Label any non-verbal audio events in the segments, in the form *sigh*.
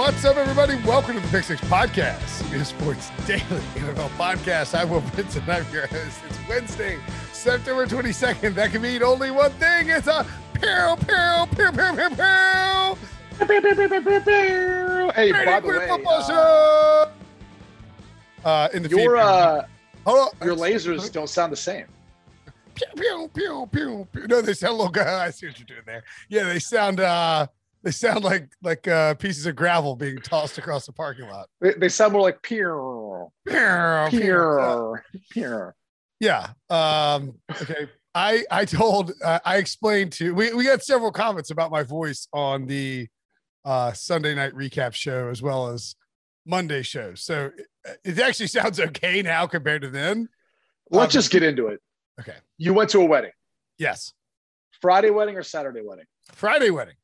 What's up, everybody? Welcome to the Pick Six Podcast, CBS Sports Daily *laughs* NFL Podcast. I'm Will Brinson. I'm your host. It's Wednesday, September 22nd. That can mean only one thing. It's a pew, pew, pew, pew, pew, pew. Hey, by the way, football uh, show. Uh, in the your feed- uh, Hold on. your lasers don't sound the same. Pew, pew, pew, pew, pew. No, they sound a little. *laughs* I see what you're doing there. Yeah, they sound. uh They sound like like uh pieces of gravel being tossed across the parking lot. They, they sound more like peer, Pew, pew. peer, peer. Yeah. Um, okay. I I told uh, I explained to we we got several comments about my voice on the uh Sunday night recap show as well as Monday show. So it, it actually sounds okay now compared to then. Let's Um, just get into it. Okay. You went to a wedding, Yes. Friday wedding or Saturday wedding? Friday wedding.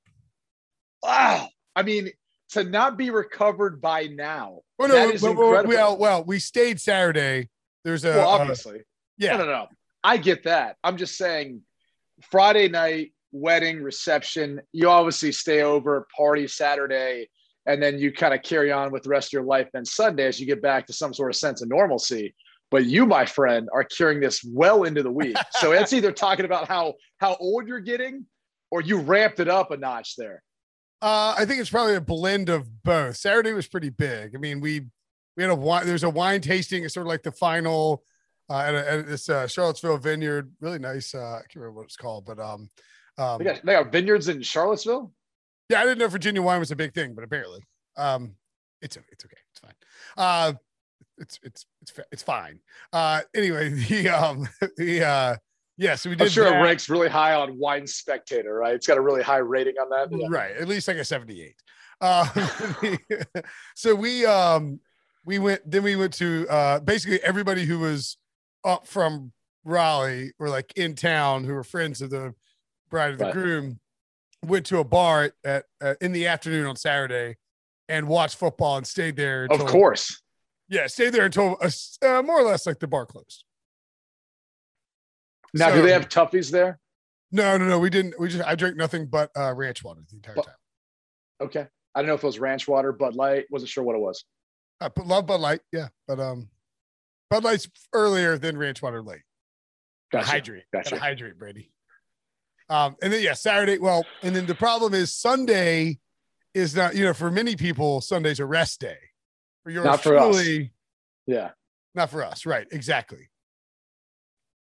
Wow. I mean, to not be recovered by now. Well, no, well, well, well, we stayed Saturday. There's a Well, uh, obviously. yeah. No, no, no. I get that. I'm just saying, Friday night wedding reception. You obviously stay over, party Saturday, and then you kind of carry on with the rest of your life. Then Sunday, as you get back to some sort of sense of normalcy. But you, my friend, are carrying this well into the week. So *laughs* it's either talking about how how old you're getting, or you ramped it up a notch there. Uh, I think it's probably a blend of both. Saturday was pretty big. I mean, we we had a wine. There's a wine tasting. It's sort of like the final uh, at, a, at this uh, Charlottesville Vineyard. Really nice. Uh, I can't remember what it's called, but um, um, They got, they got vineyards in Charlottesville. yeah, I didn't know Virginia wine was a big thing, but apparently, um, it's it's okay. It's fine. Uh, it's it's it's it's fine. Uh, anyway, *laughs* the um *laughs* the uh yeah, so we did I'm sure that. it ranks really high on Wine Spectator, right? It's got a really high rating on that. Yeah. right at least like a 78 uh, *laughs* so we um we went then we went to uh basically everybody who was up from raleigh or like in town who were friends of the bride of the Right. groom went to a bar at, at uh, in the afternoon on saturday and watched football and stayed there Of until- course. yeah stayed there until uh, uh, more or less like the bar closed Now, do they have toughies there? no no no we didn't we just i drank nothing but uh ranch water the entire But- time Okay. I don't know if it was ranch water, Bud Light. Wasn't sure what it was. I put love Bud Light, yeah, but um, Bud Light's earlier than Ranch Water late. Gotta Gotcha. hydrate, Gotcha. gotta hydrate, Brady. Um, and then yeah, Saturday. Well, and then the problem is Sunday is not. You know, for many people, Sunday's a rest day. For yours Not for us. truly, Yeah. not for us, right? Exactly.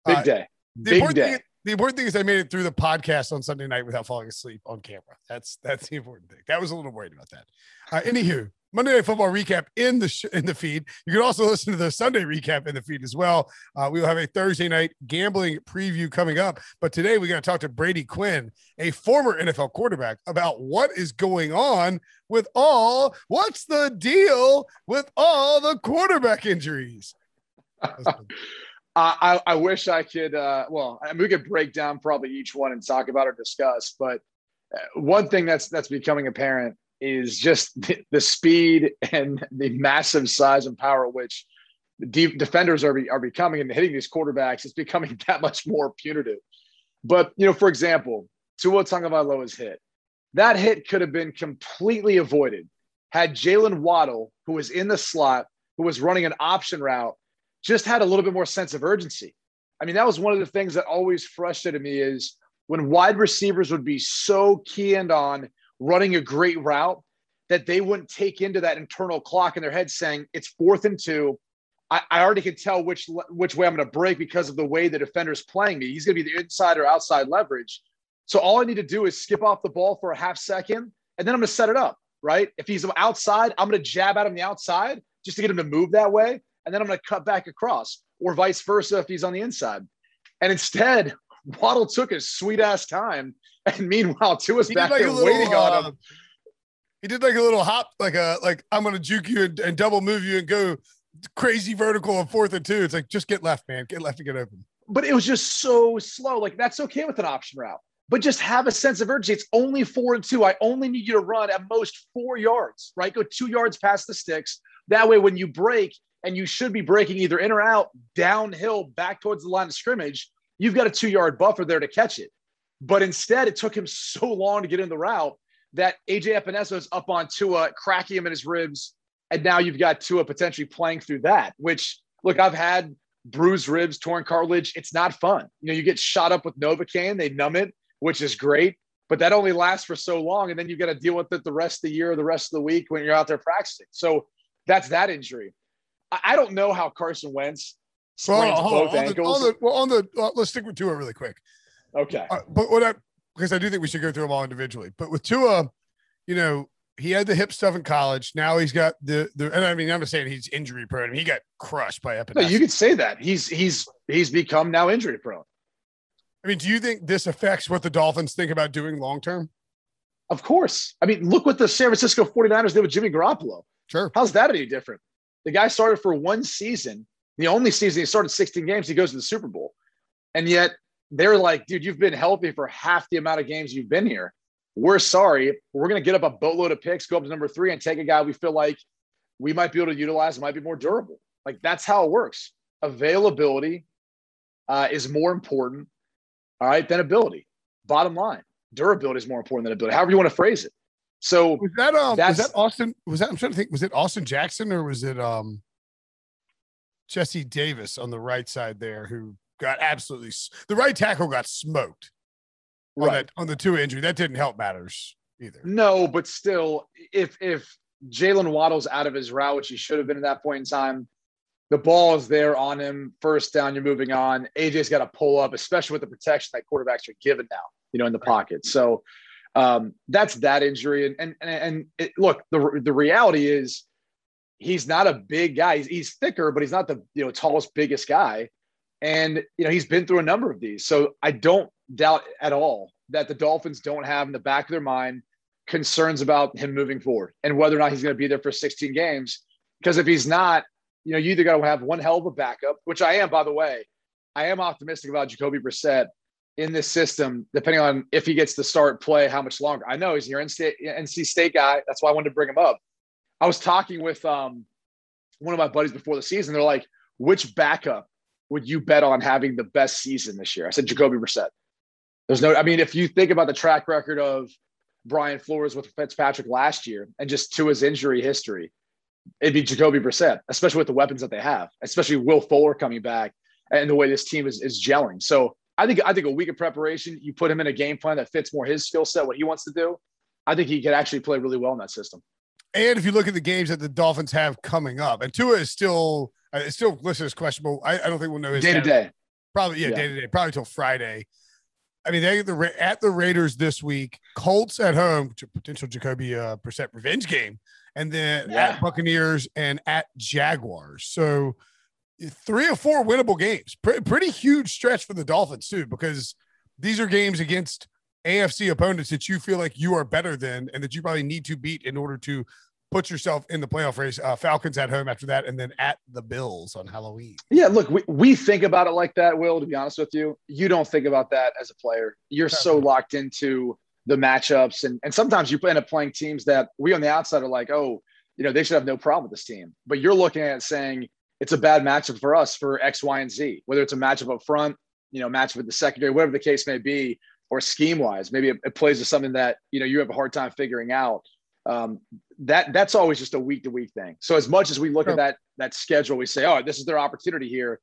Big Uh, day. The Big important day. Thing, the important thing is I made it through the podcast on Sunday night without falling asleep on camera. That's that's the important thing. That was a little worried about that. Uh, anywho, Monday Night Football recap in the sh- in the feed. You can also listen to the Sunday recap in the feed as well. Uh, we will have a Thursday night gambling preview coming up, but today we're going to talk to Brady Quinn, a former NFL quarterback, about what is going on with all. What's the deal with all the quarterback injuries? *laughs* I, I, wish I could. Uh, well, I mean, we could break down probably each one and talk about or discuss. But uh, one thing that's that's becoming apparent is just *laughs* the, the speed and the massive size and power which the deep defenders are be, are becoming and hitting these quarterbacks. It's becoming *laughs* that much more punitive. But you know, for example, Tua Tagovailoa's hit. That hit could have been completely avoided had Jalen Waddle, who was in the slot, who was running an option route, just had a little bit more sense of urgency. I mean, that was one of the things that always frustrated me is when wide receivers would be so keyed on running a great route that they wouldn't take into that internal clock in their head saying it's fourth and two. I, I already can tell which which way I'm going to break because of the way the defender's playing me. He's going to be the inside or outside leverage. So all I need to do is skip off the ball for a half second, and then I'm going to set it up. Right? If he's outside, I'm going to jab at him the outside just to get him to move that way, and then I'm going to cut back across, or vice versa if he's on the inside. And instead, *laughs* Waddle took his sweet ass time. *laughs* And meanwhile, Tua's back like there little, waiting on him. Uh, he did like a little hop, like a like I'm gonna juke you and, and double move you and go crazy vertical on fourth and two. It's like just get left, man. Get left to get open. But it was just so slow. Like that's okay with an option route. But just have a sense of urgency. It's only four and two. I only need you to run at most four yards, right? Go two yards past the sticks. That way, when you break, and you should be breaking either in or out, downhill, back towards the line of scrimmage, you've got a two yard buffer there to catch it. But instead, it took him so long to get in the route that AJ Epenesa is up on Tua, cracking him in his ribs. And now you've got Tua potentially playing through that, which, look, I've had bruised ribs, torn cartilage. It's not fun. You know, you get shot up with Novocaine, they numb it, which is great, but that only lasts for so long. And then you've got to deal with it the rest of the year or the rest of the week when you're out there practicing. So that's that injury. I don't know how Carson Wentz sprains well, both on ankles. The, on the, well, on the uh, let's stick with Tua really quick. Okay. Uh, but what I because I do think we should go through them all individually. But with Tua, you know, he had the hip stuff in college. Now he's got the the and I mean I'm not saying he's injury prone. I mean, he got crushed by Epidemic. No, you could say that. He's he's he's become now injury prone. I mean, do you think this affects what the Dolphins think about doing long term? Of course. I mean, look what the San Francisco 49ers did with Jimmy Garoppolo. Sure. How's that any different? The guy started for one season. The only season he started 16 games, he goes to the Super Bowl. And yet they're like, dude, you've been healthy for half the amount of games you've been here. We're sorry. We're going to get up a boatload of picks, go up to number three, and take a guy we feel like we might be able to utilize, might be more durable. Like that's how it works. Availability uh, is more important, all right, than ability. Bottom line, durability is more important than ability. However you want to phrase it. So was that um was that Austin? Was that I'm trying to think? Was it Austin Jackson or was it um Jesse Davis on the right side there who got absolutely the right tackle got smoked on right. that on the Tua injury. That didn't help matters either. No, but still, if if Jalen Waddle's out of his route, which he should have been at that point in time, the ball is there on him. First down, you're moving on. AJ's got to pull up, especially with the protection that quarterbacks are given now, you know, in the pocket. So um, that's that injury. And and and it, look, the the reality is he's not a big guy. He's, he's thicker, but he's not the you know tallest, biggest guy. And you know he's been through a number of these. So I don't doubt at all that the Dolphins don't have in the back of their mind concerns about him moving forward and whether or not he's going to be there for 16 games. Because if he's not, you know, you either got to have one hell of a backup, which I am, by the way. I am optimistic about Jacoby Brissett in this system, depending on if he gets to start play, how much longer. I know he's your NC, State guy. That's why I wanted to bring him up. I was talking with um, one of my buddies before the season. They're like, which backup would you bet on having the best season this year? I said Jacoby Brissett. There's no, I mean, if you think about the track record of Brian Flores with Fitzpatrick last year and just to his injury history, it'd be Jacoby Brissett, especially with the weapons that they have, especially Will Fuller coming back and the way this team is, is gelling. So I think I think a week of preparation, you put him in a game plan that fits more his skill set, what he wants to do. I think he could actually play really well in that system. And if you look at the games that the Dolphins have coming up, and Tua is still uh, it's still listed as questionable. I, I don't think we'll know his day to day. Probably yeah, day to day. Probably till Friday. I mean, they the at the Raiders this week, Colts at home, potential Jacoby uh, Brissett revenge game, and then yeah. at Buccaneers and at Jaguars. So three or four winnable games. Pretty, pretty huge stretch for the Dolphins too, because these are games against AFC opponents that you feel like you are better than, and that you probably need to beat in order to put yourself in the playoff race. Uh, Falcons at home after that, and then at the Bills on Halloween. Yeah, look, we, we think about it like that, Will, to be honest with you. You don't think about that as a player. You're so *laughs* locked into the matchups. And, and sometimes you end up playing teams that we on the outside are like, oh, you know, they should have no problem with this team. But you're looking at it saying it's a bad matchup for us for X, Y, and Z, whether it's a matchup up front, you know, matchup with the secondary, whatever the case may be, or scheme wise. Maybe it, it plays to something that, you know, you have a hard time figuring out um, that that's always just a week to week thing. So as much as we look at that that schedule, we say, oh, this is their opportunity here.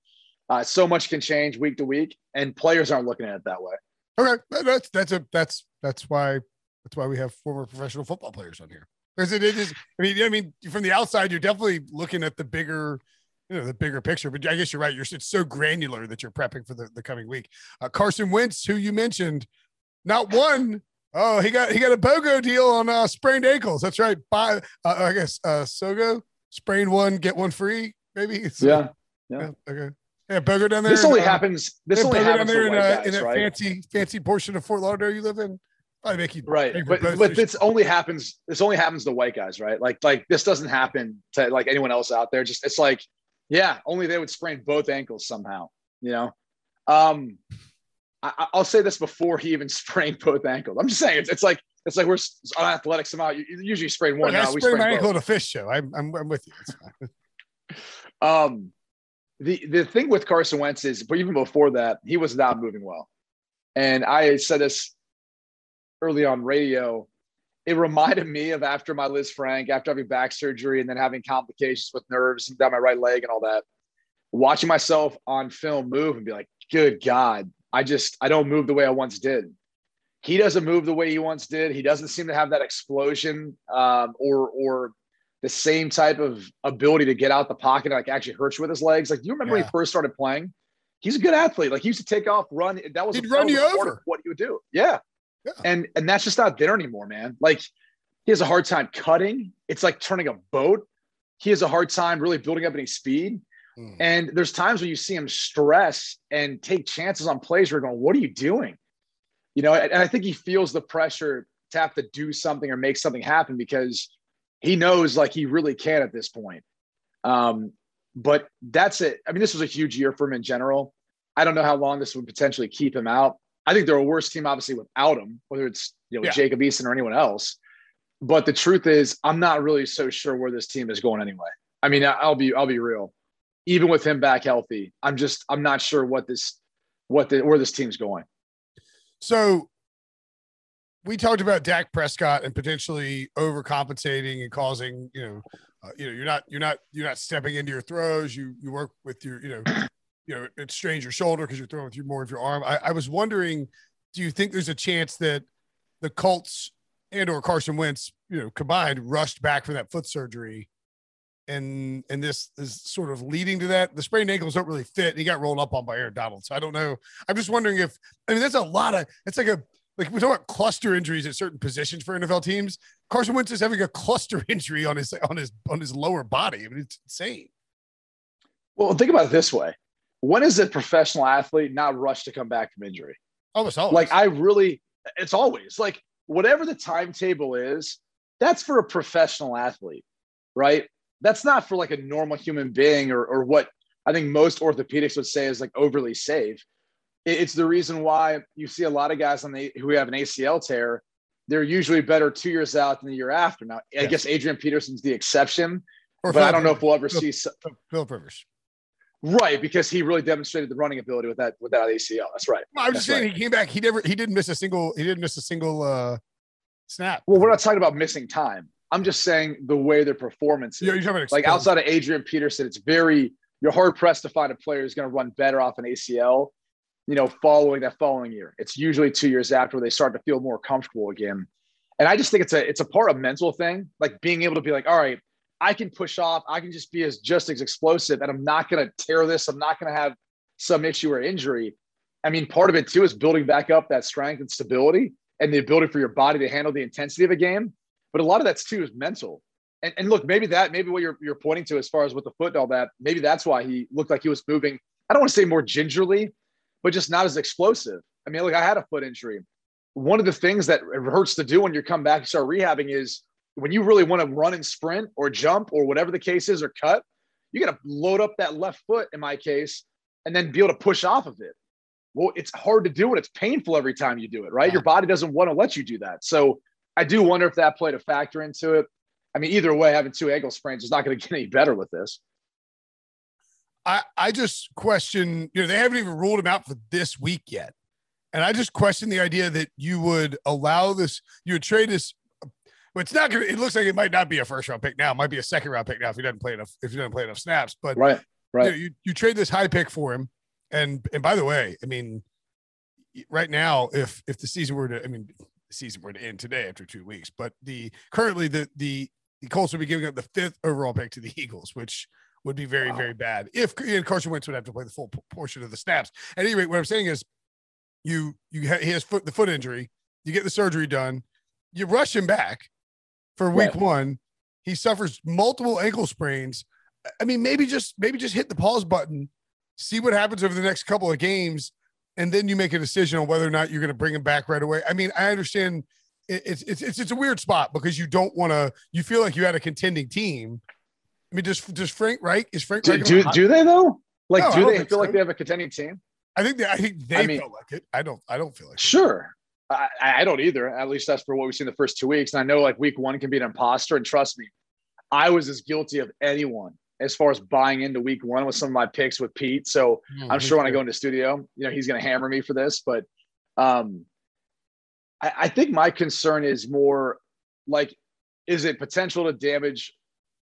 Uh, so much can change week to week, and players aren't looking at it that way. Okay, that's that's a that's that's why that's why we have former professional football players on here because it is. I mean, I mean, from the outside, you're definitely looking at the bigger. You know the bigger picture, but I guess you're right. You're it's so granular that you're prepping for the, the coming week. Uh, Carson Wentz, who you mentioned, not one Oh, he got he got a BOGO deal on uh, sprained ankles. That's right. Buy, uh, I guess uh, Sogo sprained one, get one free. Maybe. So, *laughs* yeah. yeah. Yeah. Okay. Yeah, Booger down there. This only uh, happens. This only happens down there in, uh, guys, in that right? fancy, fancy portion of Fort Lauderdale you live in. I make you right, but but this only happens. This only happens to white guys, right? Like like this doesn't happen to like anyone else out there. Just it's like, yeah, only they would sprain both ankles somehow. You know, um, I, will say this before he even *laughs* sprained both ankles. I'm just saying it's, it's like it's like we're on athletics somehow. You usually sprain one. Look, I sprained my ankle at a fish show. I'm, I'm, I'm with you. *laughs* um, the the thing with Carson Wentz is, but even before that, he was not moving well. And I said this early on radio. It reminded me of after my Lisfranc, after having back surgery and then having complications with nerves down my right leg and all that. Watching myself on film move and be like, good God, I just I don't move the way I once did. He doesn't move the way he once did. He doesn't seem to have that explosion um, or or the same type of ability to get out the pocket and like actually hurt you with his legs. Like, do you remember yeah. when he first started playing? He's a good athlete. Like he used to take off, run. That was he'd run you over. What he would do, yeah. Yeah. And and that's just not there anymore, man. Like he has a hard time cutting. It's like turning a boat. He has a hard time really building up any speed. Mm. And there's times when you see him stress and take chances on plays where you're going, what are you doing? You know, and I think he feels the pressure to have to do something or make something happen because he knows like he really can at this point. Um, but that's it. I mean, this was a huge year for him in general. I don't know how long this would potentially keep him out. I think they're a worse team, obviously, without him, whether it's you know yeah. Jacob Eason or anyone else. But the truth is, I'm not really so sure where this team is going anyway. I mean, I'll be I'll be real even with him back healthy, I'm just I'm not sure what this what the where this team's going. So we talked about Dak Prescott and potentially overcompensating and causing, you know, uh, you know, you're not you're not you're not stepping into your throws. You you work with your, you know, you know, it strains your shoulder because you're throwing with your more of your arm. I, I was wondering, do you think there's a chance that the Colts and or Carson Wentz, you know, combined rushed back from that foot surgery and and this is sort of leading to that. The sprained ankles don't really fit. He got rolled up on by Aaron Donald, so I don't know. I'm just wondering if I mean that's a lot of. It's like a like we talk about cluster injuries at certain positions for NFL teams. Carson Wentz is having a cluster *laughs* injury on his on his on his lower body. I mean, it's insane. Well, think about it this way: when is a professional athlete not rushed to come back from injury? Oh, it's always. Like I really, it's always like whatever the timetable is. That's for a professional athlete, right? that's not for like a normal human being or, or what I think most orthopedics would say is like overly safe. It's the reason why you see a lot of guys on the who have an ACL tear. They're usually better two years out than the year after. Now, yes. I guess Adrian Peterson's the exception, or but I don't know if we'll ever Phil, see Philip Rivers. Right, because he really demonstrated the running ability with that with that ACL. That's right. No, I'm just saying right. he came back. He never he didn't miss a single he didn't miss a single uh snap. Well, we're not talking about missing time. I'm just saying the way their performance is. Yeah, you're like outside of Adrian Peterson, it's very you're hard pressed to find a player who's going to run better off an ACL. You know, following that following year, it's usually two years after they start to feel more comfortable again. And I just think it's a it's a part of mental thing, like being able to be like, all right, I can push off, I can just be as just as explosive, and I'm not going to tear this. I'm not going to have some issue or injury. I mean, part of it too is building back up that strength and stability and the ability for your body to handle the intensity of a game. But a lot of that's too is mental. And, and look, maybe that, maybe what you're, you're pointing to as far as with the foot and all that, maybe that's why he looked like he was moving. I don't want to say more gingerly, but just not as explosive. I mean, look, I had a foot injury. One of the things that hurts to do when you come back and start rehabbing is when you really want to run and sprint or jump or whatever the case is or cut, you got to load up that left foot in my case and then be able to push off of it. Well, it's hard to do and it's painful every time you do it, right? Your body doesn't want to let you do that. So I do wonder if that played a factor into it. I mean, either way, having two ankle sprains is not going *laughs* to get any better with this. I, I just question, you know, they haven't even ruled him out for this week yet. And I just question the idea that you would allow this, you would trade this. But it's not to, it looks like it might not be a first round pick now. It might be a second round pick now if he doesn't play enough, if he doesn't play enough snaps. But right, right. You, know, you, you trade this high pick for him. And, and by the way, I mean, right now, if, if the season were to, I mean, the season were to end today after two weeks. But the currently the the the Colts would be giving up the fifth overall pick to the Eagles, which would be very wow. very bad. If and Carson Wentz would have to play the full portion of the snaps. At any rate, what I'm saying is, you you ha- he has foot the foot injury. You get the surgery done. You rush him back for week right. one. He suffers multiple ankle sprains. I mean, maybe just maybe just hit the pause button see what happens over the next couple of games, and then you make a decision on whether or not you're going to bring him back right away. I mean, I understand it's it's it's, it's a weird spot because you don't want to. You feel like you had a contending team. I mean, does does Frank Reich is Frank do, Reich do, do they though? Like, No, do they feel so. like they have a contending team? I think they, I think they I mean- felt like it. I don't. I don't feel like it. Sure. I, I don't either. At least that's for what we've seen the first two weeks. And I know like week one can be an imposter. And trust me, I was as guilty of anyone as far as buying into week one with some of my picks with Pete. So I'm sure when I go into studio, you know, he's going to hammer me for this. But um, I, I think my concern is more like, is it potential to damage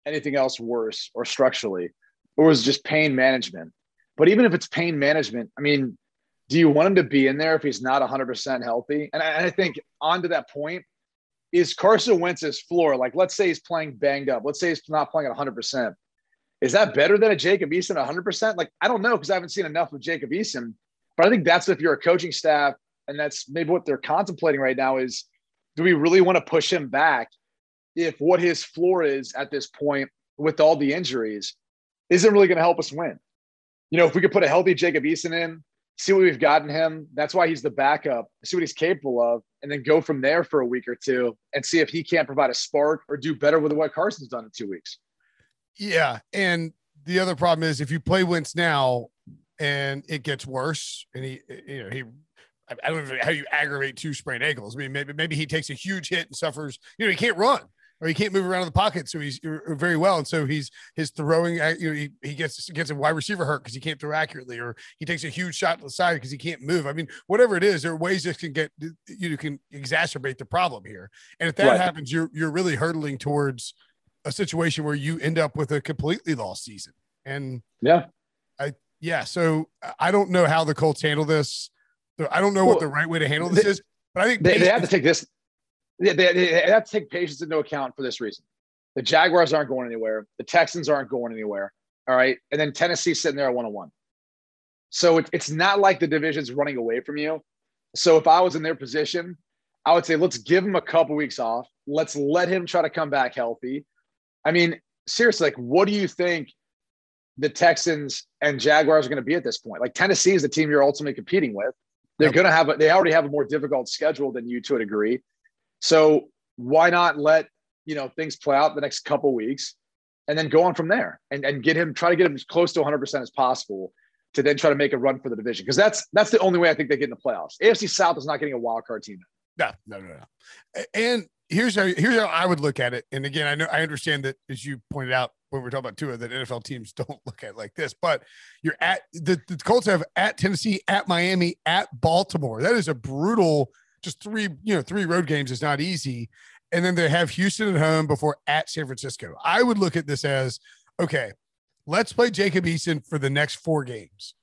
anything else worse or structurally, or is it just pain management? But even if it's pain management, I mean, do you want him to be in there if he's not 100% healthy? And I, I think on to that point, is Carson Wentz's floor, like let's say he's playing banged up, let's say he's not playing at 100%. Is that better than a Jacob Eason at 100%? Like, I don't know because I haven't seen enough of Jacob Eason, but I think that's if you're a coaching staff and that's maybe what they're contemplating right now is do we really want to push him back if what his floor is at this point with all the injuries isn't really going to help us win? You know, if we could put a healthy Jacob Eason in, see what we've gotten him. That's why he's the backup. See what he's capable of, and then go from there for a week or two and see if he can't provide a spark or do better with what Carson's done in two weeks. Yeah, and the other problem is if you play Wentz now and it gets worse, and he, you know, he, I don't know how you aggravate two sprained ankles. I mean, maybe maybe he takes a huge hit and suffers. You know, he can't run or he can't move around in the pocket, so he's very well, and so he's his throwing. uh, You know, he, he gets gets a wide receiver hurt because he can't throw accurately, or he takes a huge shot to the side because he can't move. I mean, whatever it is, there are ways that can get you can exacerbate the problem here. And if that Right. happens, you're you're really hurtling towards a situation where you end up with a completely lost season. And Yeah. I yeah, so I don't know how the Colts handle this. I don't know what the right way to handle this they- is, but I think They, they have to take this. They, they, they have to take patience into account for this reason. The Jaguars aren't going anywhere. The Texans aren't going anywhere. All right, and then Tennessee's sitting there at one on one. So it, it's not like the division's running away from you. So if I was in their position, I would say let's give him a couple weeks off. Let's let him try to come back healthy. I mean, seriously, like, what do you think the Texans and Jaguars are going to be at this point? Like, Tennessee is the team you're ultimately competing with. They're Yep. going to have, a, they already have a more difficult schedule than you to a degree. So why not let you know things play out the next couple weeks, and then go on from there, and and get him, try to get him as close to 100 percent as possible, to then try to make a run for the division because that's that's the only way I think they get in the playoffs. AFC South is not getting a wild card team. No, no, no, no. And here's how here's how I would look at it. And again, I know I understand that as you pointed out when we're talking about Tua, that NFL teams *laughs* don't look at like this. But you're at the, the Colts have at Tennessee, at Miami, at Baltimore. That is a brutal, just three, you know, three road games is not easy. And then they have Houston at home before at San Francisco. I would look at this as okay, let's play Jacob Eason for the next four games.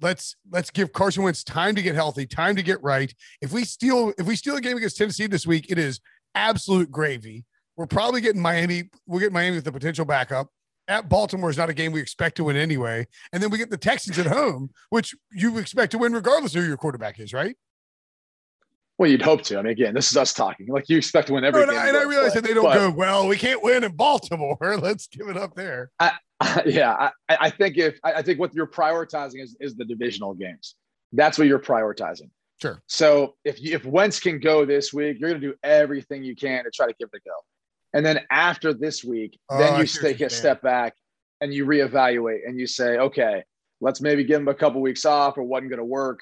Let's let's give Carson Wentz time to get healthy, time to get right. If we steal if we steal a game against Tennessee this week, it is absolute gravy. We're probably getting Miami. We'll get Miami with the potential backup. At Baltimore is not a game we expect to win anyway. And then we get the Texans at home, which you expect to win regardless of who your quarterback is, right? Well, you'd hope to. I mean, again, this is us talking. Like you expect to win every and game. I, and I realize play. that they don't But- go, well, we can't win in Baltimore. *laughs* Let's give it up there. *laughs* yeah, I, I think if I I think what you're prioritizing is is the divisional games. That's what you're prioritizing. Sure. So if you, if Wentz can go this week, you're going to do everything you can to try to give it a go. And then after this week, Oh, then you take a step back and you reevaluate and you say, okay, let's maybe give him a couple weeks off or wasn't going to work.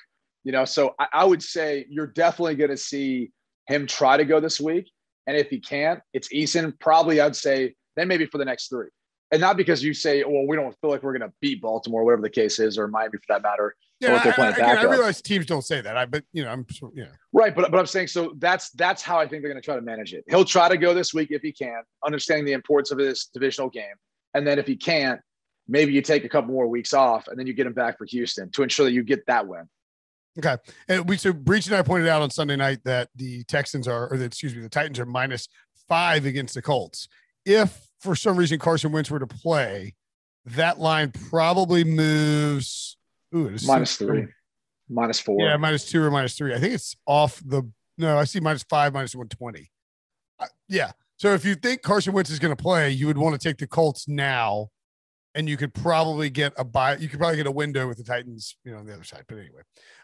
You know, so I, I would say you're definitely going to see him try to go this week. And if he can't, it's Eason. Probably I'd say then maybe for the next three. And not because you say, well, we don't feel like we're going to beat Baltimore, whatever the case is, or Miami for that matter. Yeah, what they're I, playing I, again, I realize teams don't say that. I but you know, I'm sure- yeah. Right, but but I'm saying so that's that's how I think they're going to try to manage it. He'll try to go this week if he can, understanding the importance of this divisional game, and then if he can't, maybe you take a couple more weeks off and then you get him back for Houston to ensure that you get that win. Okay. And we so Breech and I pointed out on Sunday night that the Texans are, or the, excuse me, the Titans are minus five against the Colts. If for some reason Carson Wentz were to play, that line probably moves. Ooh, Minus three, minus four. Yeah, minus two or minus three. I think it's off the. No, I see minus five, minus one twenty. Uh, yeah. So if you think Carson Wentz is going to play, you would want to take the Colts now and you could probably get a buy. You could probably get a window with the Titans, you know, on the other side. But anyway,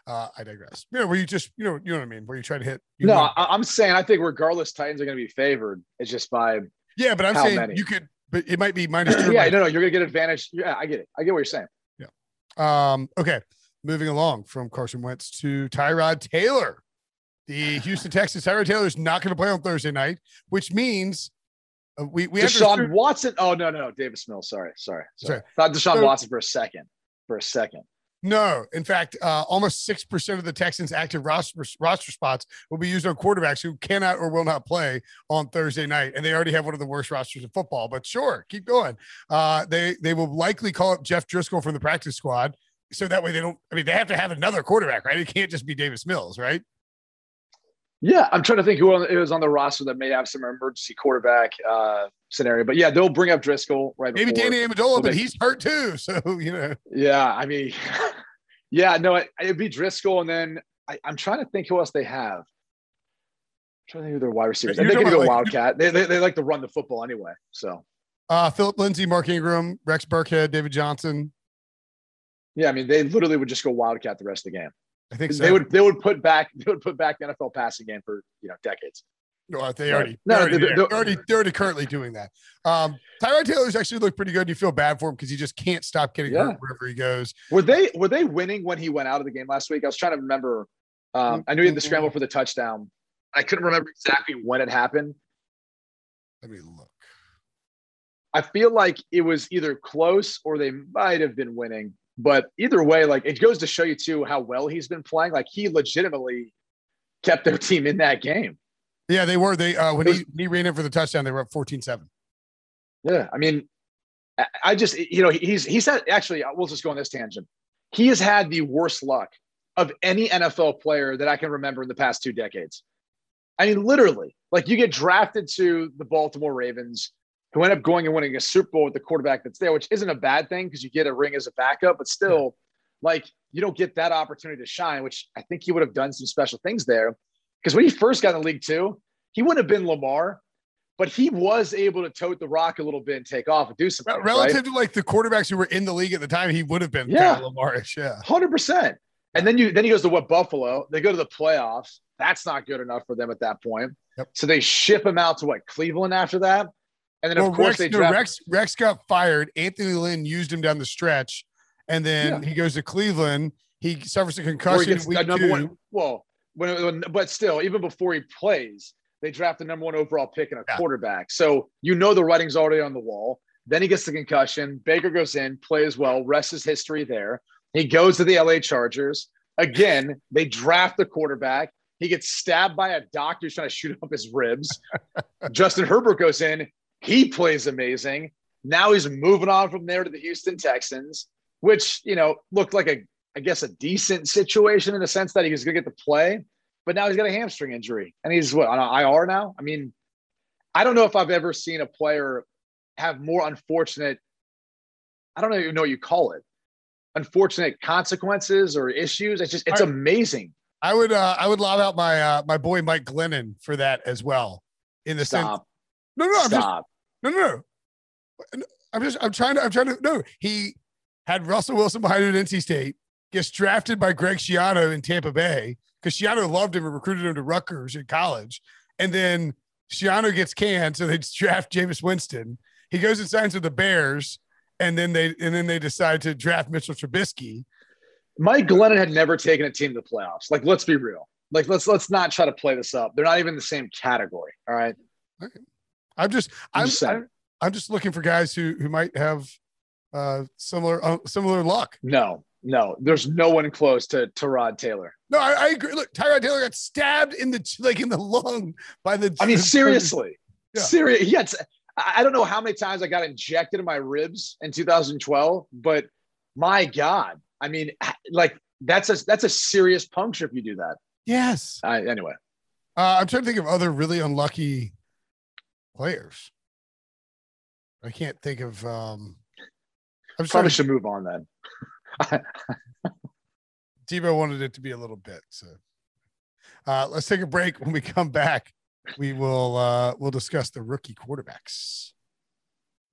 uh, I digress. You know, where you just, you know, you know what I mean, where you try to hit. no, I, am saying I think regardless, Titans are going to be favored. It's just by yeah, but I'm saying many. you could, but it might be minus *clears throat* two. yeah, no, no, you're going to get advantage. Yeah, I get it. I get what you're saying. Yeah. Um. Okay. Moving along from Carson Wentz to Tyrod Taylor. The Houston Texans, Tyrod Taylor is not going to play on Thursday night, which means uh, we we Deshaun understood- Watson. Oh no, no, no, Davis Mills. Sorry, sorry, sorry. sorry. Thought Deshaun so, Watson for a second. For a second. No, in fact, uh, almost six percent of the Texans' active roster roster spots will be used on quarterbacks who cannot or will not play on Thursday night, and they already have one of the worst rosters in football. But sure, keep going. Uh, they they will likely call up Jeff Driskel from the practice squad, so that way they don't. I mean, they have to have another quarterback, right? It can't just be Davis Mills, right? Yeah, I'm trying to think who it was on the roster that may have some emergency quarterback uh, scenario. But yeah, they'll bring up Driskel right. Maybe before. Danny Amendola, but he's hurt too. *laughs* So you know. Yeah, I mean, *laughs* yeah, no, it, would be Driskel, and then I, am trying to think who else they have. I'm trying to think who their wide receivers. And they can go like, Wildcat. They, they, they like to run the football anyway. So. Uh, Phillip Lindsay, Mark Ingram, Rex Burkhead, David Johnson. Yeah, I mean, they literally would just go Wildcat the rest of the game. I think so. They would they would put back they would put back the NFL passing game for you know decades. No, they already, no, they're, already, they're, already, they're already currently doing that. Um, Tyrod Taylor's actually looked pretty good. You feel bad for him because he just can't stop getting yeah. hurt wherever he goes. Were they were they winning when he went out of the game last week? I was trying to remember. Um, I knew he had the scramble for the touchdown. I couldn't remember exactly when it happened. Let me look. I feel like it was either close or they might have been winning. But either way, like it goes to show you too how well he's been playing. Like he legitimately kept their team in that game. Yeah, they were. They uh when was, he, he ran in for the touchdown, they were up 14-7. Yeah. I mean, I just you know, he's he's had actually we'll just go on this tangent. He has had the worst luck of any NFL player that I can remember in the past two decades. I mean, literally, like you get drafted to the Baltimore Ravens who end up going and winning a Super Bowl with the quarterback that's there, which isn't a bad thing because you get a ring as a backup, but still, like you don't get that opportunity to shine, which I think he would have done some special things there. Because when he first got in the league too, he wouldn't have been Lamar, but he was able to tote the rock a little bit and take off and do something. Relative right? to like the quarterbacks who were in the league at the time, he would have been yeah. kind of Lamarish. Yeah. Hundred percent. And then you then he goes to what Buffalo. They go to the playoffs. That's not good enough for them at that point. Yep. So they ship him out to what Cleveland after that. And then, well, of course, Rex, they draft- no, Rex, Rex got fired. Anthony Lynn used him down the stretch. And then yeah. he goes to Cleveland. He suffers a concussion. Week number two. one. Well, when, when, but still, even before he plays, they draft the number one overall pick and a yeah. quarterback. So you know the writing's already on the wall. Then he gets the concussion. Baker goes in, plays well, rest his history there. He goes to the LA Chargers. Again, they draft the quarterback. He gets stabbed by a doctor who's trying to shoot up his ribs. *laughs* Justin Herbert goes in. He plays amazing. Now he's moving on from there to the Houston Texans, which, you know, looked like a, I guess, a decent situation in the sense that he was going to get to play. But now he's got a hamstring injury and he's what, on an IR now? I mean, I don't know if I've ever seen a player have more unfortunate, I don't even know what you call it, unfortunate consequences or issues. It's just, it's amazing. I would, uh, I would lob out my, uh, my boy Mike Glennon for that as well. In the Stop. sense, no, no, Stop. No, no, no. I'm just, I'm trying to, I'm trying to, no. He had Russell Wilson behind him at NC State, gets drafted by Greg Schiano in Tampa Bay because Schiano loved him and recruited him to Rutgers in college. And then Schiano gets canned, so they draft Jameis Winston. He goes and signs with the Bears, and then they and then they decide to draft Mitchell Trubisky. Mike Glennon had never taken a team to the playoffs. Like, let's be real. Like, let's let's not try to play this up. They're not even the same category. All right. Okay. I'm just I'm I'm, I'm, just looking for guys who who might have uh, similar uh, similar luck. No, no, there's no one close to Tyrod Taylor. No, I, I, agree. Look, Tyrod Taylor got stabbed in the like in the lung by the. I mean, *laughs* seriously, yeah. serious. Yes, I don't know how many times I got injected in my ribs in 2012, but my God, I mean, like that's a that's a serious puncture if you do that. Yes. I, anyway, uh, I'm trying to think of other really unlucky players. I can't think of. um I'm probably should move on then. *laughs* Tebow wanted it to be a little bit, so uh, let's take a break. When we come back, we will uh, we'll discuss the rookie quarterbacks.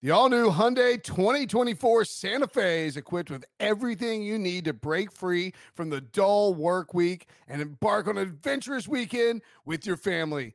The all new Hyundai 2024 Santa Fe is equipped with everything you need to break free from the dull work week and embark on an adventurous weekend with your family.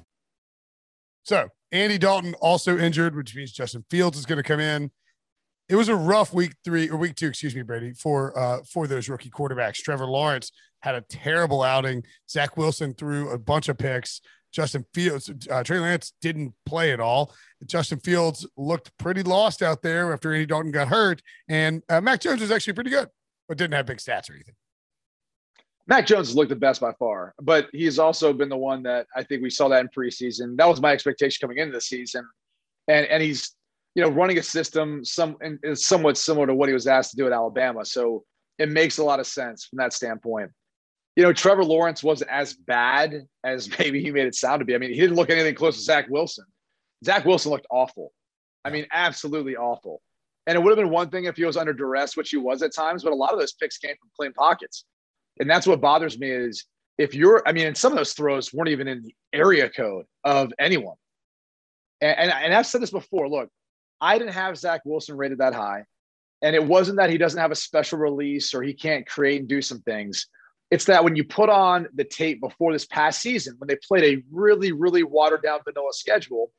So Andy Dalton also injured, which means Justin Fields is going to come in. It was a rough week three or week two, excuse me, Brady, for uh, for those rookie quarterbacks. Trevor Lawrence had a terrible outing. Zach Wilson threw a bunch of picks. Justin Fields, uh, Trey Lance didn't play at all. Justin Fields looked pretty lost out there after Andy Dalton got hurt, and uh, Mac Jones was actually pretty good, but didn't have big stats or anything. Mac Jones has looked the best by far, but he's also been the one that I think we saw that in preseason. That was my expectation coming into the season, and and he's you know running a system some is somewhat similar to what he was asked to do at Alabama, so it makes a lot of sense from that standpoint. You know, Trevor Lawrence wasn't as bad as *laughs* maybe he made it sound to be. I mean, he didn't look anything close to Zach Wilson. Zach Wilson looked awful. I mean, absolutely awful. And it would have been one thing if he was under duress, which he was at times, but a lot of those picks came from clean pockets. And that's what bothers me is if you're, I mean, and some of those throws weren't even in the area code of anyone. And, and, and I've said this before look, I didn't have Zach Wilson rated that high. And it wasn't that he doesn't have a special release or he can't create and do some things. It's that when you put on the tape before this past season, when they played a really, really watered down vanilla schedule,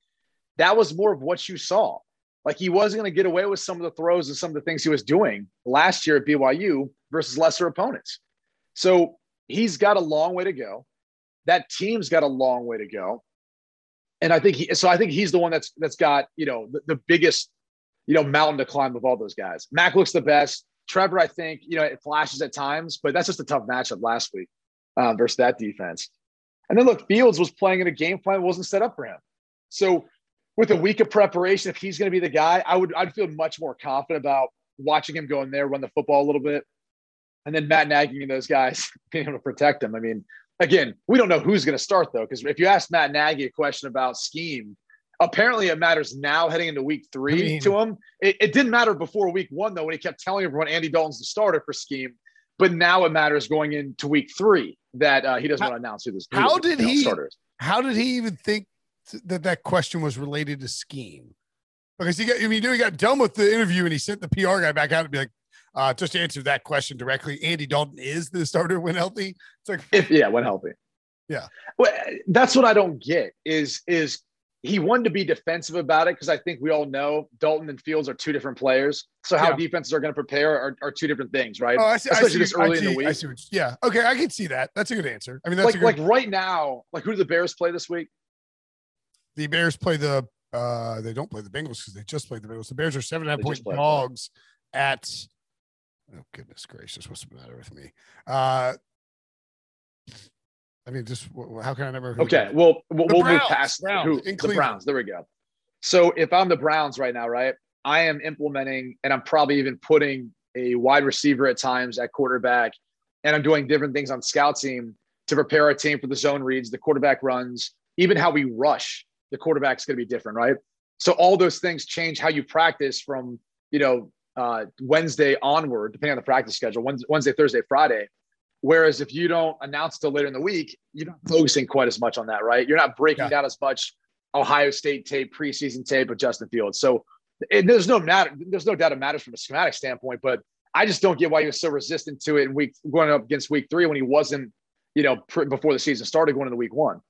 that was more of what you saw. Like he wasn't going to get away with some of the throws and some of the things he was doing last year at BYU versus lesser opponents. So he's got a long way to go. That team's got a long way to go. And I think he, so I think he's the one that's, that's got, you know, the, the biggest, you know, mountain to climb of all those guys. Mac looks the best. Trevor, I think, you know, it flashes at times, but that's just a tough matchup last week um, versus that defense. And then look, Fields was playing in a game plan that wasn't set up for him. So with a week of preparation, if he's going to be the guy, I would I'd feel much more confident about watching him go in there, run the football a little bit, and then Matt Nagy and those guys *laughs* being able to protect him. I mean, again, we don't know who's going to start though, because if you ask Matt Nagy a question about scheme, apparently it matters now heading into week three I mean, to him. It, it, didn't matter before week one though, when he kept telling everyone Andy Dalton's the starter for scheme. But now it matters going into week three that uh, he doesn't how, want to announce who this. How did he? Starters. How did he even think that that question was related to scheme? Because he got, I mean, he got done with the interview and he sent the PR guy back out to be like, uh, just to answer that question directly, Andy Dalton is the starter when healthy. It's like, if yeah, when healthy. Yeah. Well, that's what I don't get is is he wanted to be defensive about it because I think we all know Dalton and Fields are two different players. So how yeah. defenses are going to prepare are, are two different things, right? Oh, I see, Especially I see, this early see, in the week. I see what, yeah. Okay, I can see that. That's a good answer. I mean, that's like good, like right now. Like who do the Bears play this week? The Bears play the. uh They don't play the Bengals because they just played the Bengals. The Bears are seven and a half point dogs at Oh goodness gracious, what's the matter with me? Uh, I mean, just how can I never? Okay, well, we'll, we'll move past Browns, who, the Browns. There we go. So if I'm the Browns right now, right, I am implementing, and I'm probably even putting a wide receiver at times at quarterback, and I'm doing different things on scout team to prepare our team for the zone reads, the quarterback runs, even how we rush. The quarterback's going to be different, right? So all those things change how you practice from you know uh, Wednesday onward, depending on the practice schedule, Wednesday, Thursday, Friday. Whereas if you don't announce till later in the week, you're not focusing quite as much on that, right? You're not breaking yeah. down as much Ohio State tape, preseason tape of Justin Fields. So it, there's no matter, there's no doubt it matters from a schematic standpoint, but I just don't get why he was so resistant to it in week going up against week three when he wasn't, you know, pr- before the season started going into week one.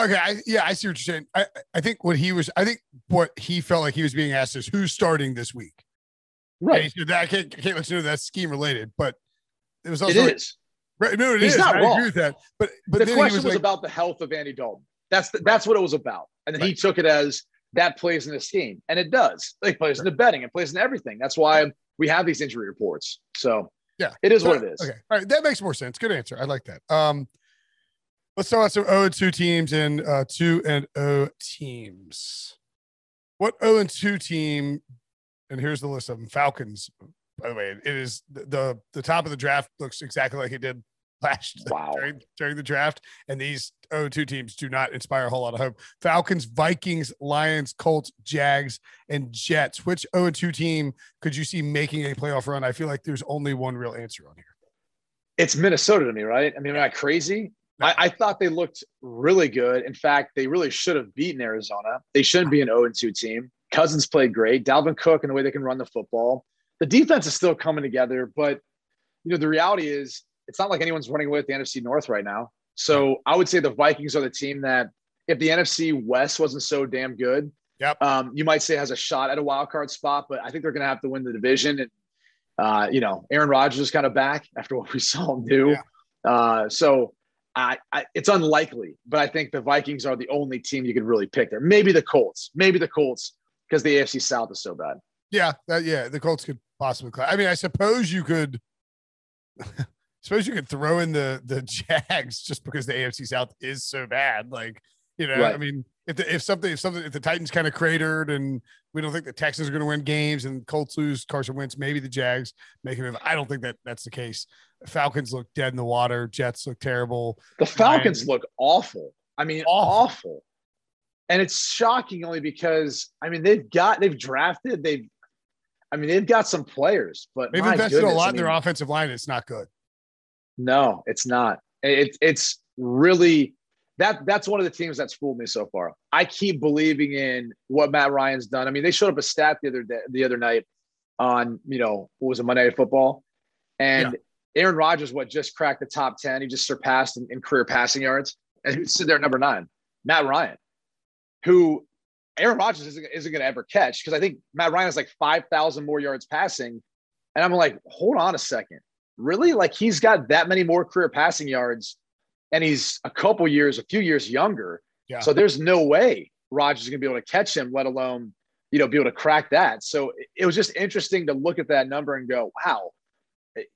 Okay, I, yeah, I see what you're saying. I, I think what he was, I think what he felt like he was being asked is who's starting this week. Right. Said, I can't, I can't let you know that's scheme related, but it was also. It like, is. Right. No, it He's is. not I wrong. agree with that. But but the question was, was like, about the health of Andy Dalton. That's the, that's what it was about, and then right. he took it as that plays in the scheme, and it does. It plays right. in the betting, it plays in everything. That's why we have these injury reports. So yeah, it is so, what it is. Okay, all right, that makes more sense. Good answer. I like that. Um, let's talk about some 0 2 teams and uh, 2 and 0 teams. What 0 and 2 team? And here's the list of them Falcons. By the way, it is the, the, top of the draft looks exactly like it did last *laughs* wow. during, during the draft. And these 0 2 teams do not inspire a whole lot of hope. Falcons, Vikings, Lions, Colts, Jags, and Jets. Which 0 2 team could you see making a playoff run? I feel like there's only one real answer on here. It's Minnesota to me, right? I mean, am I crazy? No. I, I, thought they looked really good. In fact, they really should have beaten Arizona. They shouldn't be an 0 2 team. Cousins played great. Dalvin Cook and the way they can run the football. The defense is still coming together, but you know the reality is it's not like anyone's running away with the NFC North right now. So I would say the Vikings are the team that, if the NFC West wasn't so damn good, yep. um, you might say has a shot at a wild card spot. But I think they're going to have to win the division. And uh, you know, Aaron Rodgers is kind of back after what we *laughs* saw him do. Yeah. Uh, so I, I, it's unlikely, but I think the Vikings are the only team you could really pick there. Maybe the Colts, maybe the Colts, because the AFC South is so bad. Yeah, that, yeah, the Colts could possibly. I mean, I suppose you could. *laughs* suppose you could throw in the the Jags *laughs* just because the AFC South is so bad. Like, you know, right. I mean, if the, if something if something if the Titans kind of cratered and we don't think the Texans are going to win games and Colts lose, Carson Wentz, maybe the Jags make it. I don't think that that's the case. Falcons look dead in the water. Jets look terrible. The Falcons look awful. I mean, awful. awful. And it's shocking only because I mean they've got they've drafted they've I mean they've got some players, but they've invested goodness, a lot I mean, in their offensive line. It's not good. No, it's not. It, it's really that that's one of the teams that's fooled me so far. I keep believing in what Matt Ryan's done. I mean, they showed up a stat the other day, the other night on you know what was it Monday Night Football, and yeah. Aaron Rodgers what just cracked the top ten. He just surpassed in, in career passing yards, and who's sitting there at number nine? Matt Ryan, who Aaron Rodgers isn't, isn't going to ever catch because I think Matt Ryan has like five thousand more yards passing, and I'm like, hold on a second really like he's got that many more career passing yards and he's a couple years, a few years younger. Yeah. So there's no way Rodgers is going to be able to catch him, let alone, you know, be able to crack that. So it was just interesting to look at that number and go, wow,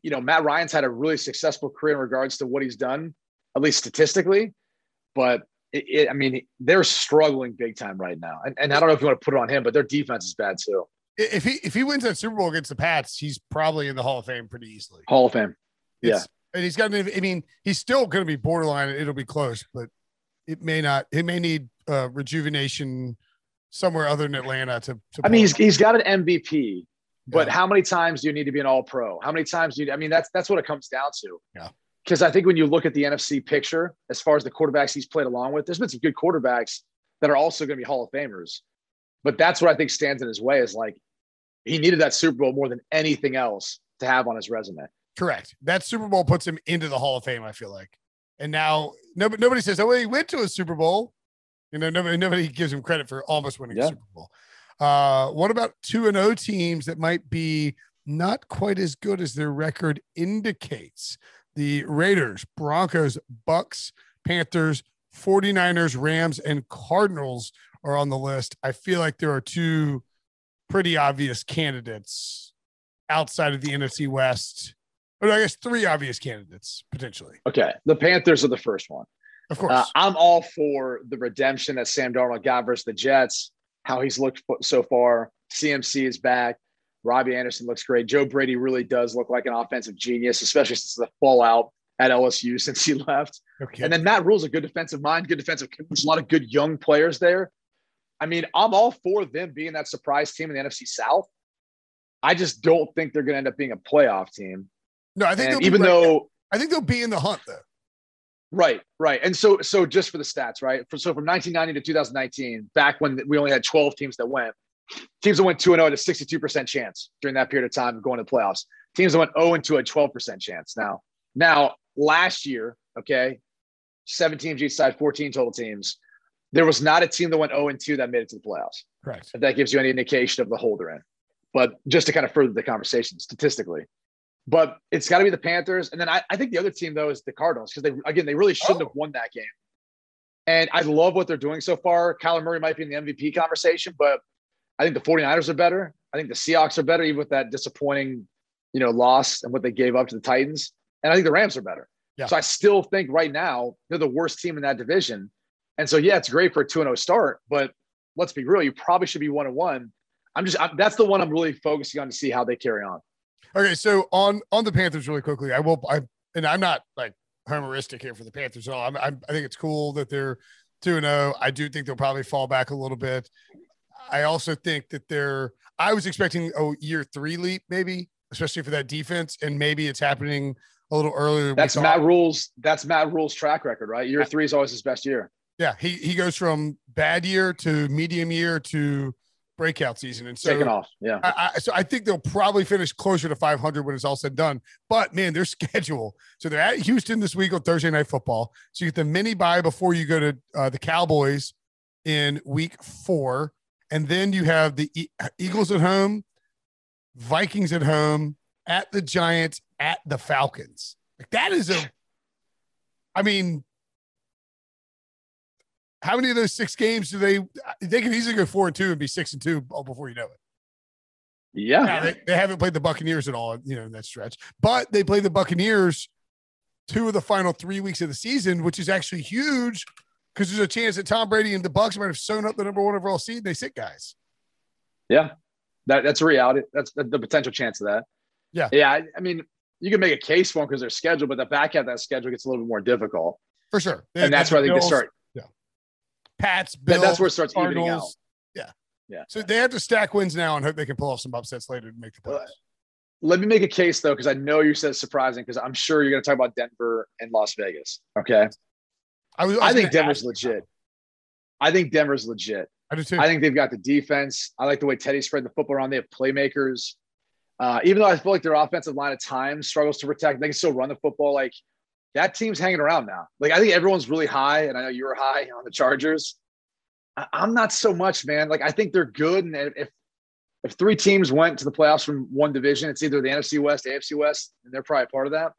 you know, Matt Ryan's had a really successful career in regards to what he's done, at least statistically. But it, it, I mean, they're struggling big time right now. And, and I don't know if you want to put it on him, but their defense is bad too if he if he wins that Super Bowl against the Pats, he's probably in the Hall of Fame pretty easily. Hall of Fame. It's, yeah. And he's got I mean, he's still going to be borderline. It'll be close, but it may not. It may need uh, rejuvenation somewhere other than Atlanta to. to I mean, he's, he's got an MVP, but yeah. how many times do you need to be an All Pro? How many times do you? I mean, that's that's what it comes down to. Yeah. Because I think when you look at the NFC picture, as far as the quarterbacks he's played along with, there's been some good quarterbacks that are also going to be Hall of Famers. But that's what I think stands in his way is like he needed that Super Bowl more than anything else to have on his resume. Correct. That Super Bowl puts him into the Hall of Fame. I feel like, and now nobody nobody says, "Oh, well, he went to a Super Bowl." You know, nobody nobody gives him credit for almost winning yeah. a Super Bowl. Uh, what about two and O teams that might be not quite as good as their record indicates? The Raiders, Broncos, Bucs, Panthers, 49ers, Rams, and Cardinals are on the list. I feel like there are two pretty obvious candidates outside of the NFC West. But I guess three obvious candidates potentially. Okay. The Panthers are the first one. Of course. Uh, I'm all for the redemption that Sam Darnold got versus the Jets, how he's looked so far. CMC is back. Robbie Anderson looks great. Joe Brady really does look like an offensive genius, especially since the fallout at LSU *laughs* since he left. Okay. And then Matt Rhule's a good defensive mind, good defensive coach, a lot of good young players there. I mean, I'm all for them being that surprise team in the NFC South. I just don't think they're going to end up being a playoff team. No, I think even right though I think they'll be in the hunt though. Right, right. And so, so just for the stats, right? so from 1990 to 2019, back when we only had 12 teams that went, teams that went 2 0 had a 62% chance during that period of time of going to the playoffs. Teams that went 0 and 2 had 12% chance. Now, now last year, okay, seven teams each side, 14 total teams. There was not a team that went 0 and 2 that made it to the playoffs. Correct. If that gives you any indication of the hole they're in. But just to kind of further the conversation statistically. But it's got to be the Panthers. And then I, I think the other team, though, is the Cardinals because they, again, they really shouldn't oh. have won that game. And I love what they're doing so far. Kyler Murray might be in the MVP conversation, but I think the 49ers are better. I think the Seahawks are better, even with that disappointing, you know, loss and what they gave up to the Titans. And I think the Rams are better. Yeah. So I still think right now they're the worst team in that division. And so, yeah, it's great for a 2 0 start, but let's be real, you probably should be 1 1. I'm just, I'm, that's the one I'm really focusing on to see how they carry on. Okay, so on on the Panthers, really quickly, I will. I and I'm not like homeristic here for the Panthers at all. I'm, I'm, i think it's cool that they're two and zero. Oh. I do think they'll probably fall back a little bit. I also think that they're. I was expecting a year three leap, maybe, especially for that defense, and maybe it's happening a little earlier. That's Matt Rhule's. That's Matt Rhule's track record, right? Year three is always his best year. Yeah, he he goes from bad year to medium year to breakout season. And so taking off. Yeah. I, I, so I think they'll probably finish closer to 500 when it's all said and done. But man, their *laughs* schedule. So they're at Houston this week on Thursday Night Football. So you get the mini bye before you go to uh, the Cowboys in week four. And then you have the e- Eagles at home, Vikings at home, at the Giants, at the Falcons. Like that is a, I mean, how many of those six games do they? They can easily go four and two and be six and two before you know it. Yeah, now, they, they haven't played the Buccaneers at all, you know, in that stretch. But they play the Buccaneers two of the final three weeks of the season, which is actually huge because there's a chance that Tom Brady and the Bucs might have sewn up the number one overall seed. And they sit guys. Yeah, that, that's a reality. That's the, the potential chance of that. Yeah, yeah. I, I mean, you can make a case for them because they're scheduled, but the back end of that schedule gets a little bit more difficult. For sure, and that's where I think they start Yeah, Pats, Bills, that's where it starts Cardinals. evening out. Yeah. Yeah. So they have to stack wins now and hope they can pull off some upsets later to make the playoffs. let me make a case though, because I know you said surprising, because I'm sure you're going to talk about Denver and Las Vegas. Okay. I was. I, I think Denver's legit. I think Denver's legit. I do too. I think they've got the defense. I like the way Teddy spread the football around. They have playmakers. Uh, even though I feel like their offensive line at times struggles to protect, they can still run the football. Like that team's hanging around now. Like I think everyone's really high, and I know you were high on the Chargers. I, am not so much, man. Like I think they're good, and if if three teams went to the playoffs from one division, it's either the NFC West, AFC West, and they're probably part of that.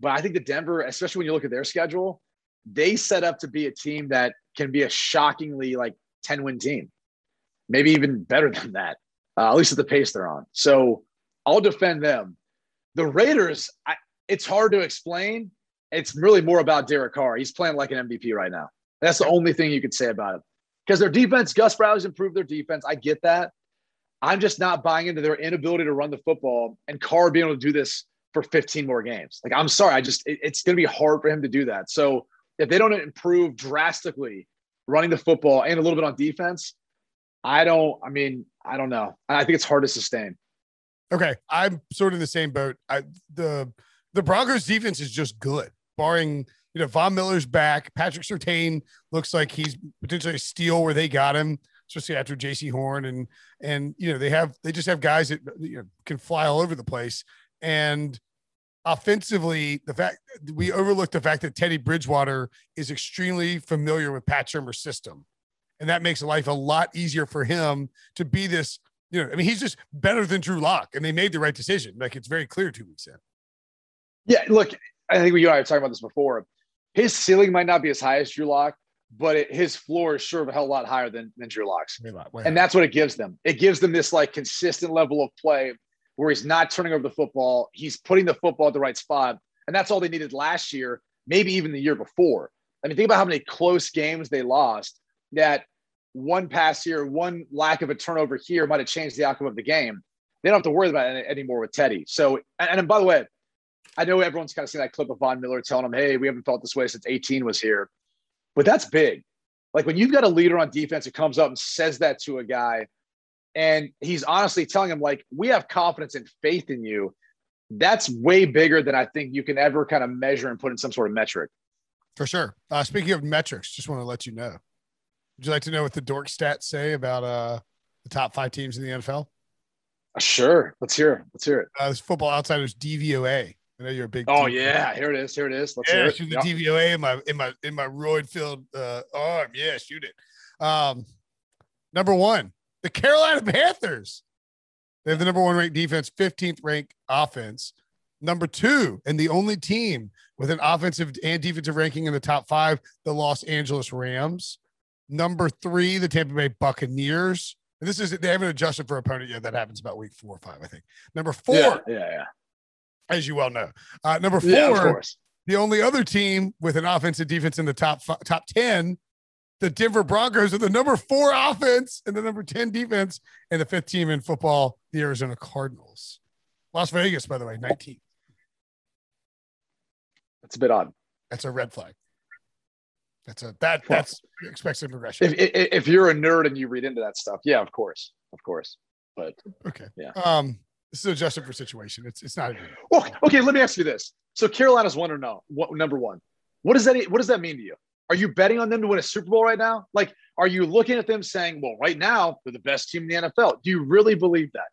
But I think the Denver, especially when you look at their schedule, they set up to be a team that can be a shockingly like 10 win team, maybe even better than that, uh, at least at the pace they're on. So I'll defend them. The Raiders, I, it's hard to explain. It's really more about Derek Carr. He's playing like an MVP right now. That's the only thing you could say about it. Because their defense, Gus Bradley's improved their defense. I get that. I'm just not buying into their inability to run the football and Carr being able to do this for 15 more games. Like, I'm sorry. I just, it, it's going to be hard for him to do that. So if they don't improve drastically running the football and a little bit on defense, I don't, I mean, I don't know. I think it's hard to sustain. Okay. I'm sort of in the same boat. I, the, the Broncos defense is just good barring you know Von Miller's back. Patrick Surtain looks like he's potentially a steal where they got him, especially after Jaycee Horn and and you know they have they just have guys that you know, can fly all over the place. And offensively, the fact we overlooked the fact that Teddy Bridgewater is extremely familiar with Pat Shurmur's system, and that makes life a lot easier for him to be this. You know, I mean, he's just better than Drew Lock, and they made the right decision. Like it's very clear two weeks in. Yeah, look, I think we and I were talking about this before. His ceiling might not be as high as Drew Lock, but it, his floor is sure of a hell lot higher than, than Drew Lock's. And that's what it gives them. It gives them this like consistent level of play where he's not turning over the football. He's putting the football at the right spot. And that's all they needed last year, maybe even the year before. I mean, think about how many close games they lost that one pass here, one lack of a turnover here might have changed the outcome of the game. They don't have to worry about it anymore with Teddy. So, and, and by the way, I know everyone's kind of seen that clip of Von Miller telling him, "Hey, we haven't felt this way since 18 was here," but that's big. Like when you've got a leader on defense who comes up and says that to a guy, and he's honestly telling him like, "We have confidence and faith in you." That's way bigger than I think you can ever kind of measure and put in some sort of metric. For sure. Uh, speaking of metrics, just want to let you know. Would you like to know what the dork stats say about uh, the top five teams in the NFL? Uh, sure. Let's hear it. Let's hear it. Uh, this football outsiders DVOA. I know you're a big. Oh yeah, here it is. Here it is. Let's yeah, shoot the yep. DVOA in my in my in my roid filled uh, arm. Yeah, shoot it. Um, number one, the Carolina Panthers. They have the number one ranked defense, 15th ranked offense. Number two, and the only team with an offensive and defensive ranking in the top five, the Los Angeles Rams. Number three, the Tampa Bay Buccaneers. And this is they haven't adjusted for opponent yet. That happens about week four or five, I think. Number four, yeah, yeah, yeah. as you well know. Uh, number four, yeah, the only other team with an offensive defense in the top top ten, the Denver Broncos are the number four offense and the number ten defense, and the fifth team in football, the Arizona Cardinals. Las Vegas, by the way, 19. That's a bit odd. That's a red flag. That's a that well, that's expected progression. If, if, if you're a nerd and you read into that stuff, yeah, of course, of course. But okay, yeah. Um, this is adjusted for situation. It's it's not. Okay, okay. Let me ask you this. So Carolina's one or no? What, number one. What does that What does that mean to you? Are you betting on them to win a Super Bowl right now? Like, are you looking at them saying, "Well, right now they're the best team in the NFL"? Do you really believe that?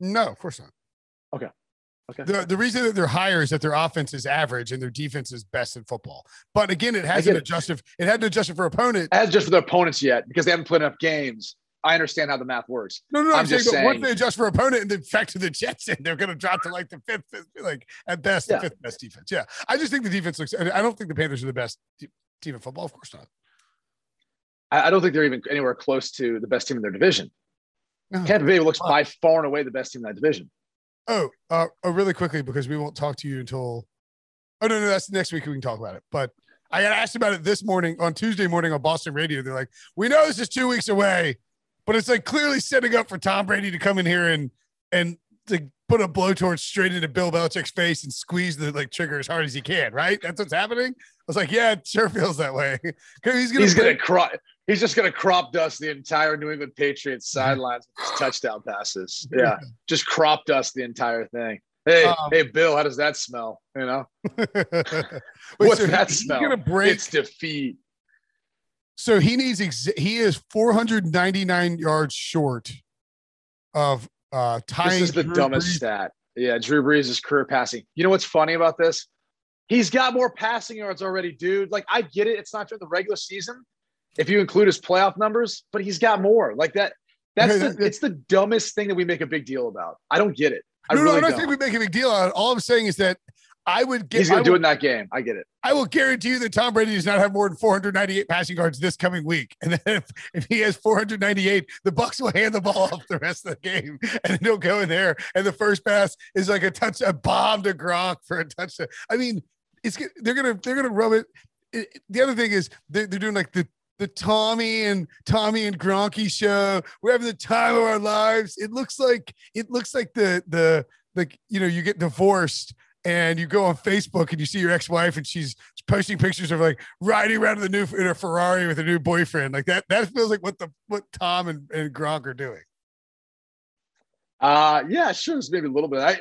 No, of course not. Okay. Okay. The, the reason that they're higher is that their offense is average and their defense is best in football. But again, it hasn't adjusted. It hadn't adjusted for opponent. It hasn't adjusted for their opponents yet because they haven't played enough games. I understand how the math works. No, no, no I'm, I'm just saying, saying once they adjust for opponent and then factor the Jets in, they're going to drop to like the fifth, fifth like at best, yeah. the fifth best defense. Yeah, I just think the defense looks. I don't think the Panthers are the best team in football. Of course not. I, I don't think they're even anywhere close to the best team in their division. No. Tampa Bay looks by far and away the best team in that division. Oh, uh, oh, really quickly because we won't talk to you until. Oh no, no, that's next week. We can talk about it. But I got asked about it this morning on Tuesday morning on Boston Radio. They're like, "We know this is two weeks away, but it's like clearly setting up for Tom Brady to come in here and and to put a blowtorch straight into Bill Belichick's face and squeeze the like trigger as hard as he can. Right? That's what's happening." I was like, "Yeah, it sure feels that way." *laughs* he's gonna he's gonna cry. He's just to crop dust the entire New England Patriots *laughs* sidelines with his touchdown passes. Yeah, *laughs* just crop dust the entire thing. Hey, um, hey, Bill, how does that smell? You know, what's so that smell? Gonna break. It's defeat. So he needs. Ex- he is 499 yards short of uh tying. This is the Drew dumbest Brees. stat. Yeah, Drew Brees' career passing. You know what's funny about this? He's got more passing yards already, dude. Like I get it. It's not during the regular season, if you include his playoff numbers, but he's got more. Like that. That's the, it's the dumbest thing that we make a big deal about. I don't get it. I no, really no, I don't, think we make a big deal out. All I'm saying is that I would get. He's going to do it in that game. I get it. I will guarantee you that Tom Brady does not have more than 498 passing yards this coming week. *laughs* And then if, if he has 498, the Bucs will hand the ball off the rest of the game, *laughs* and he'll go in there, and the first pass is like a touch, a bomb to Gronk for a touchdown. I mean, it's they're gonna they're gonna rub it. it the other thing is they're, they're doing like the the Tommy and Tommy and Gronky show. We're having the time of our lives. It looks like it looks like the the like you know you get divorced and you go on Facebook and you see your ex-wife and she's posting pictures of like riding around in the new in a Ferrari with a new boyfriend. Like that that feels like what the what Tom and, and Gronk are doing. Uh yeah, sure. Maybe a little bit. I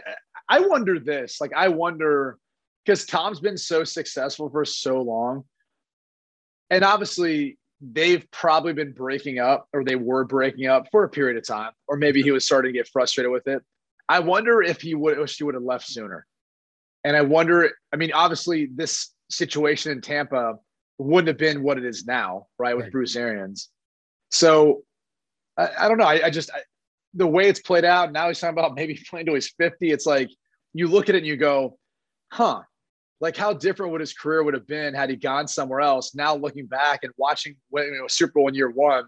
I wonder this. Like I wonder because Tom's been so successful for so long. And obviously they've probably been breaking up or they were breaking up for a period of time, or maybe he was starting to get frustrated with it. I wonder if he would, if she would have left sooner. And I wonder, I mean, obviously this situation in Tampa wouldn't have been what it is now, right? With right. Bruce Arians. So I, I don't know. I, I just, I, the way it's played out, now he's talking about maybe *laughs* playing to his 50. It's like, you look at it and you go, huh, like how different would his career would have been had he gone somewhere else. Now looking back and watching you know, Super Bowl in year one,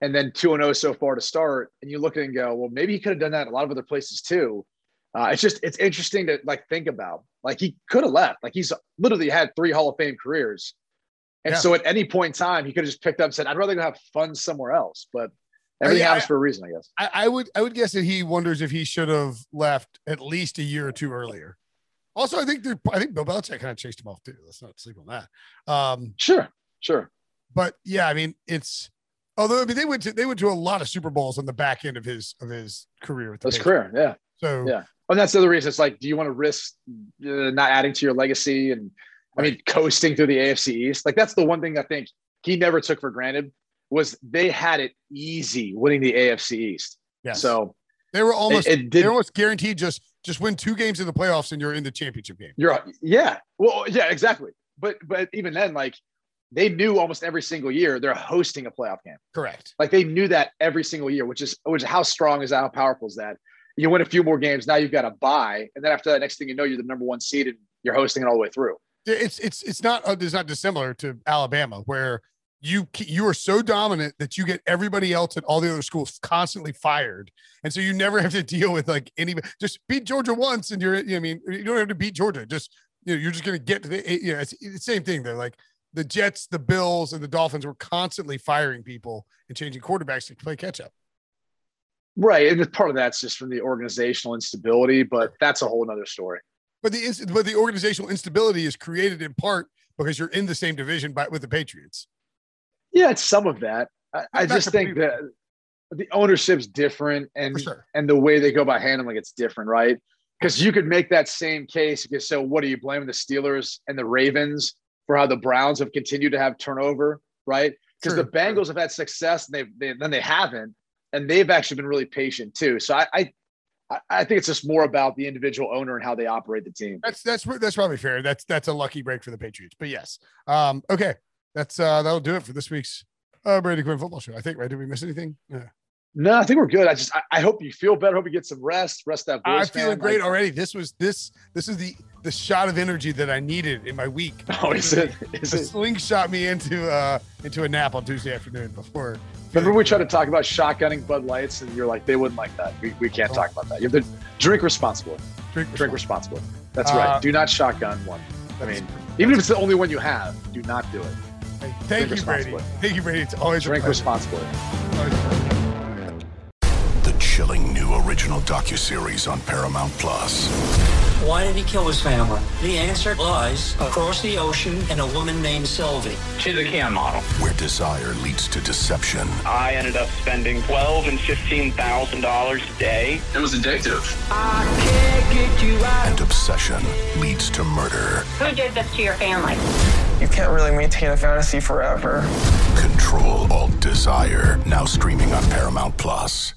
and then two and zero oh so far to start, and you look at it and go, well, maybe he could have done that in a lot of other places too. Uh, it's just it's interesting to like think about. Like he could have left. Like he's literally had three Hall of Fame careers, and yeah. so at any point in time, he could have just picked up and said, "I'd rather go have fun somewhere else." But everything happens for a reason, I guess. I, I would I would guess that he wonders if he should have left at least a year or two earlier. Also, I think I think Bill Belichick kind of chased him off too. Let's not sleep on that. Um, sure, sure. But yeah, I mean, it's Although I mean, they went to they went to a lot of Super Bowls on the back end of his of his career. With his career, yeah. So yeah, and that's the other reason. It's like, do you want to risk uh, not adding to your legacy? And I mean, coasting through the AFC East. Like that's the one thing I think he never took for granted was they had it easy winning the AFC East. Yeah. So they were almost it, it did, they almost guaranteed just just win two games in the playoffs and you're in the championship game. You're yeah. Well, yeah, exactly. But but even then, like they knew almost every single year they're hosting a playoff game. Correct. Like they knew that every single year, which is which how strong is that? How powerful is that? You win a few more games, now you've got a buy, and then after that, next thing you know, you're the number one seed and you're hosting it all the way through. It's it's it's not uh, it's not dissimilar to Alabama where you you are so dominant that you get everybody else at all the other schools constantly fired, and so you never have to deal with like any. Just beat Georgia once, and you're. I mean, you don't have to beat Georgia. Just you know, you're just going to get to the. Eh, you know, it's, it's the same thing. They're like the Jets, the Bills, and the Dolphins were constantly firing people and changing quarterbacks to play catch up. Right, and part of that's just from the organizational instability, but that's a whole other story. But the but the organizational instability is created in part because you're in the same division by, with the Patriots. Yeah, it's some of that. I, I just think that the ownership's different and sure. and the way they go about handling it's different, right? Because you could make that same case. Because so, what do you blame the Steelers and the Ravens for how the Browns have continued to have turnover, right? Because the Bengals have had success and they've they, then they haven't, and they've actually been really patient too. So I, I I think it's just more about the individual owner and how they operate the team. That's that's that's probably fair. That's that's a lucky break for the Patriots. But yes, um, okay, that's uh that'll do it for this week's uh Brady Quinn football show. I think right. Did we miss anything? Yeah. No, I think we're good. I just I, I hope you feel better. Hope you get some rest. Rest that voice. I'm feeling great like, already. This was this this is the the shot of energy that I needed in my week. *laughs* Oh, is it? Is it? slingshot me into uh into a nap on Tuesday afternoon before. Remember we tried to talk about shotgunning Bud Lights, and you're like, they wouldn't like that. We, we can't oh. talk about that. You have to drink responsibly. Drink, drink responsibly. That's uh, right. Do not shotgun one. I mean, even if it's the only one you have, do not do it. Thank you, Brady. Thank you, Brady. It's always drink responsibly. The chilling new original docu-series on Paramount Plus. Why did he kill his family? The answer lies across the ocean in a woman named Sylvie. She's a can model. Where desire leads to deception. I ended up spending twelve and fifteen thousand dollars a day. It was addictive. And obsession leads to murder. Who did this to your family? Can't really maintain a fantasy forever. Control Alt Desire. Now streaming on Paramount Plus.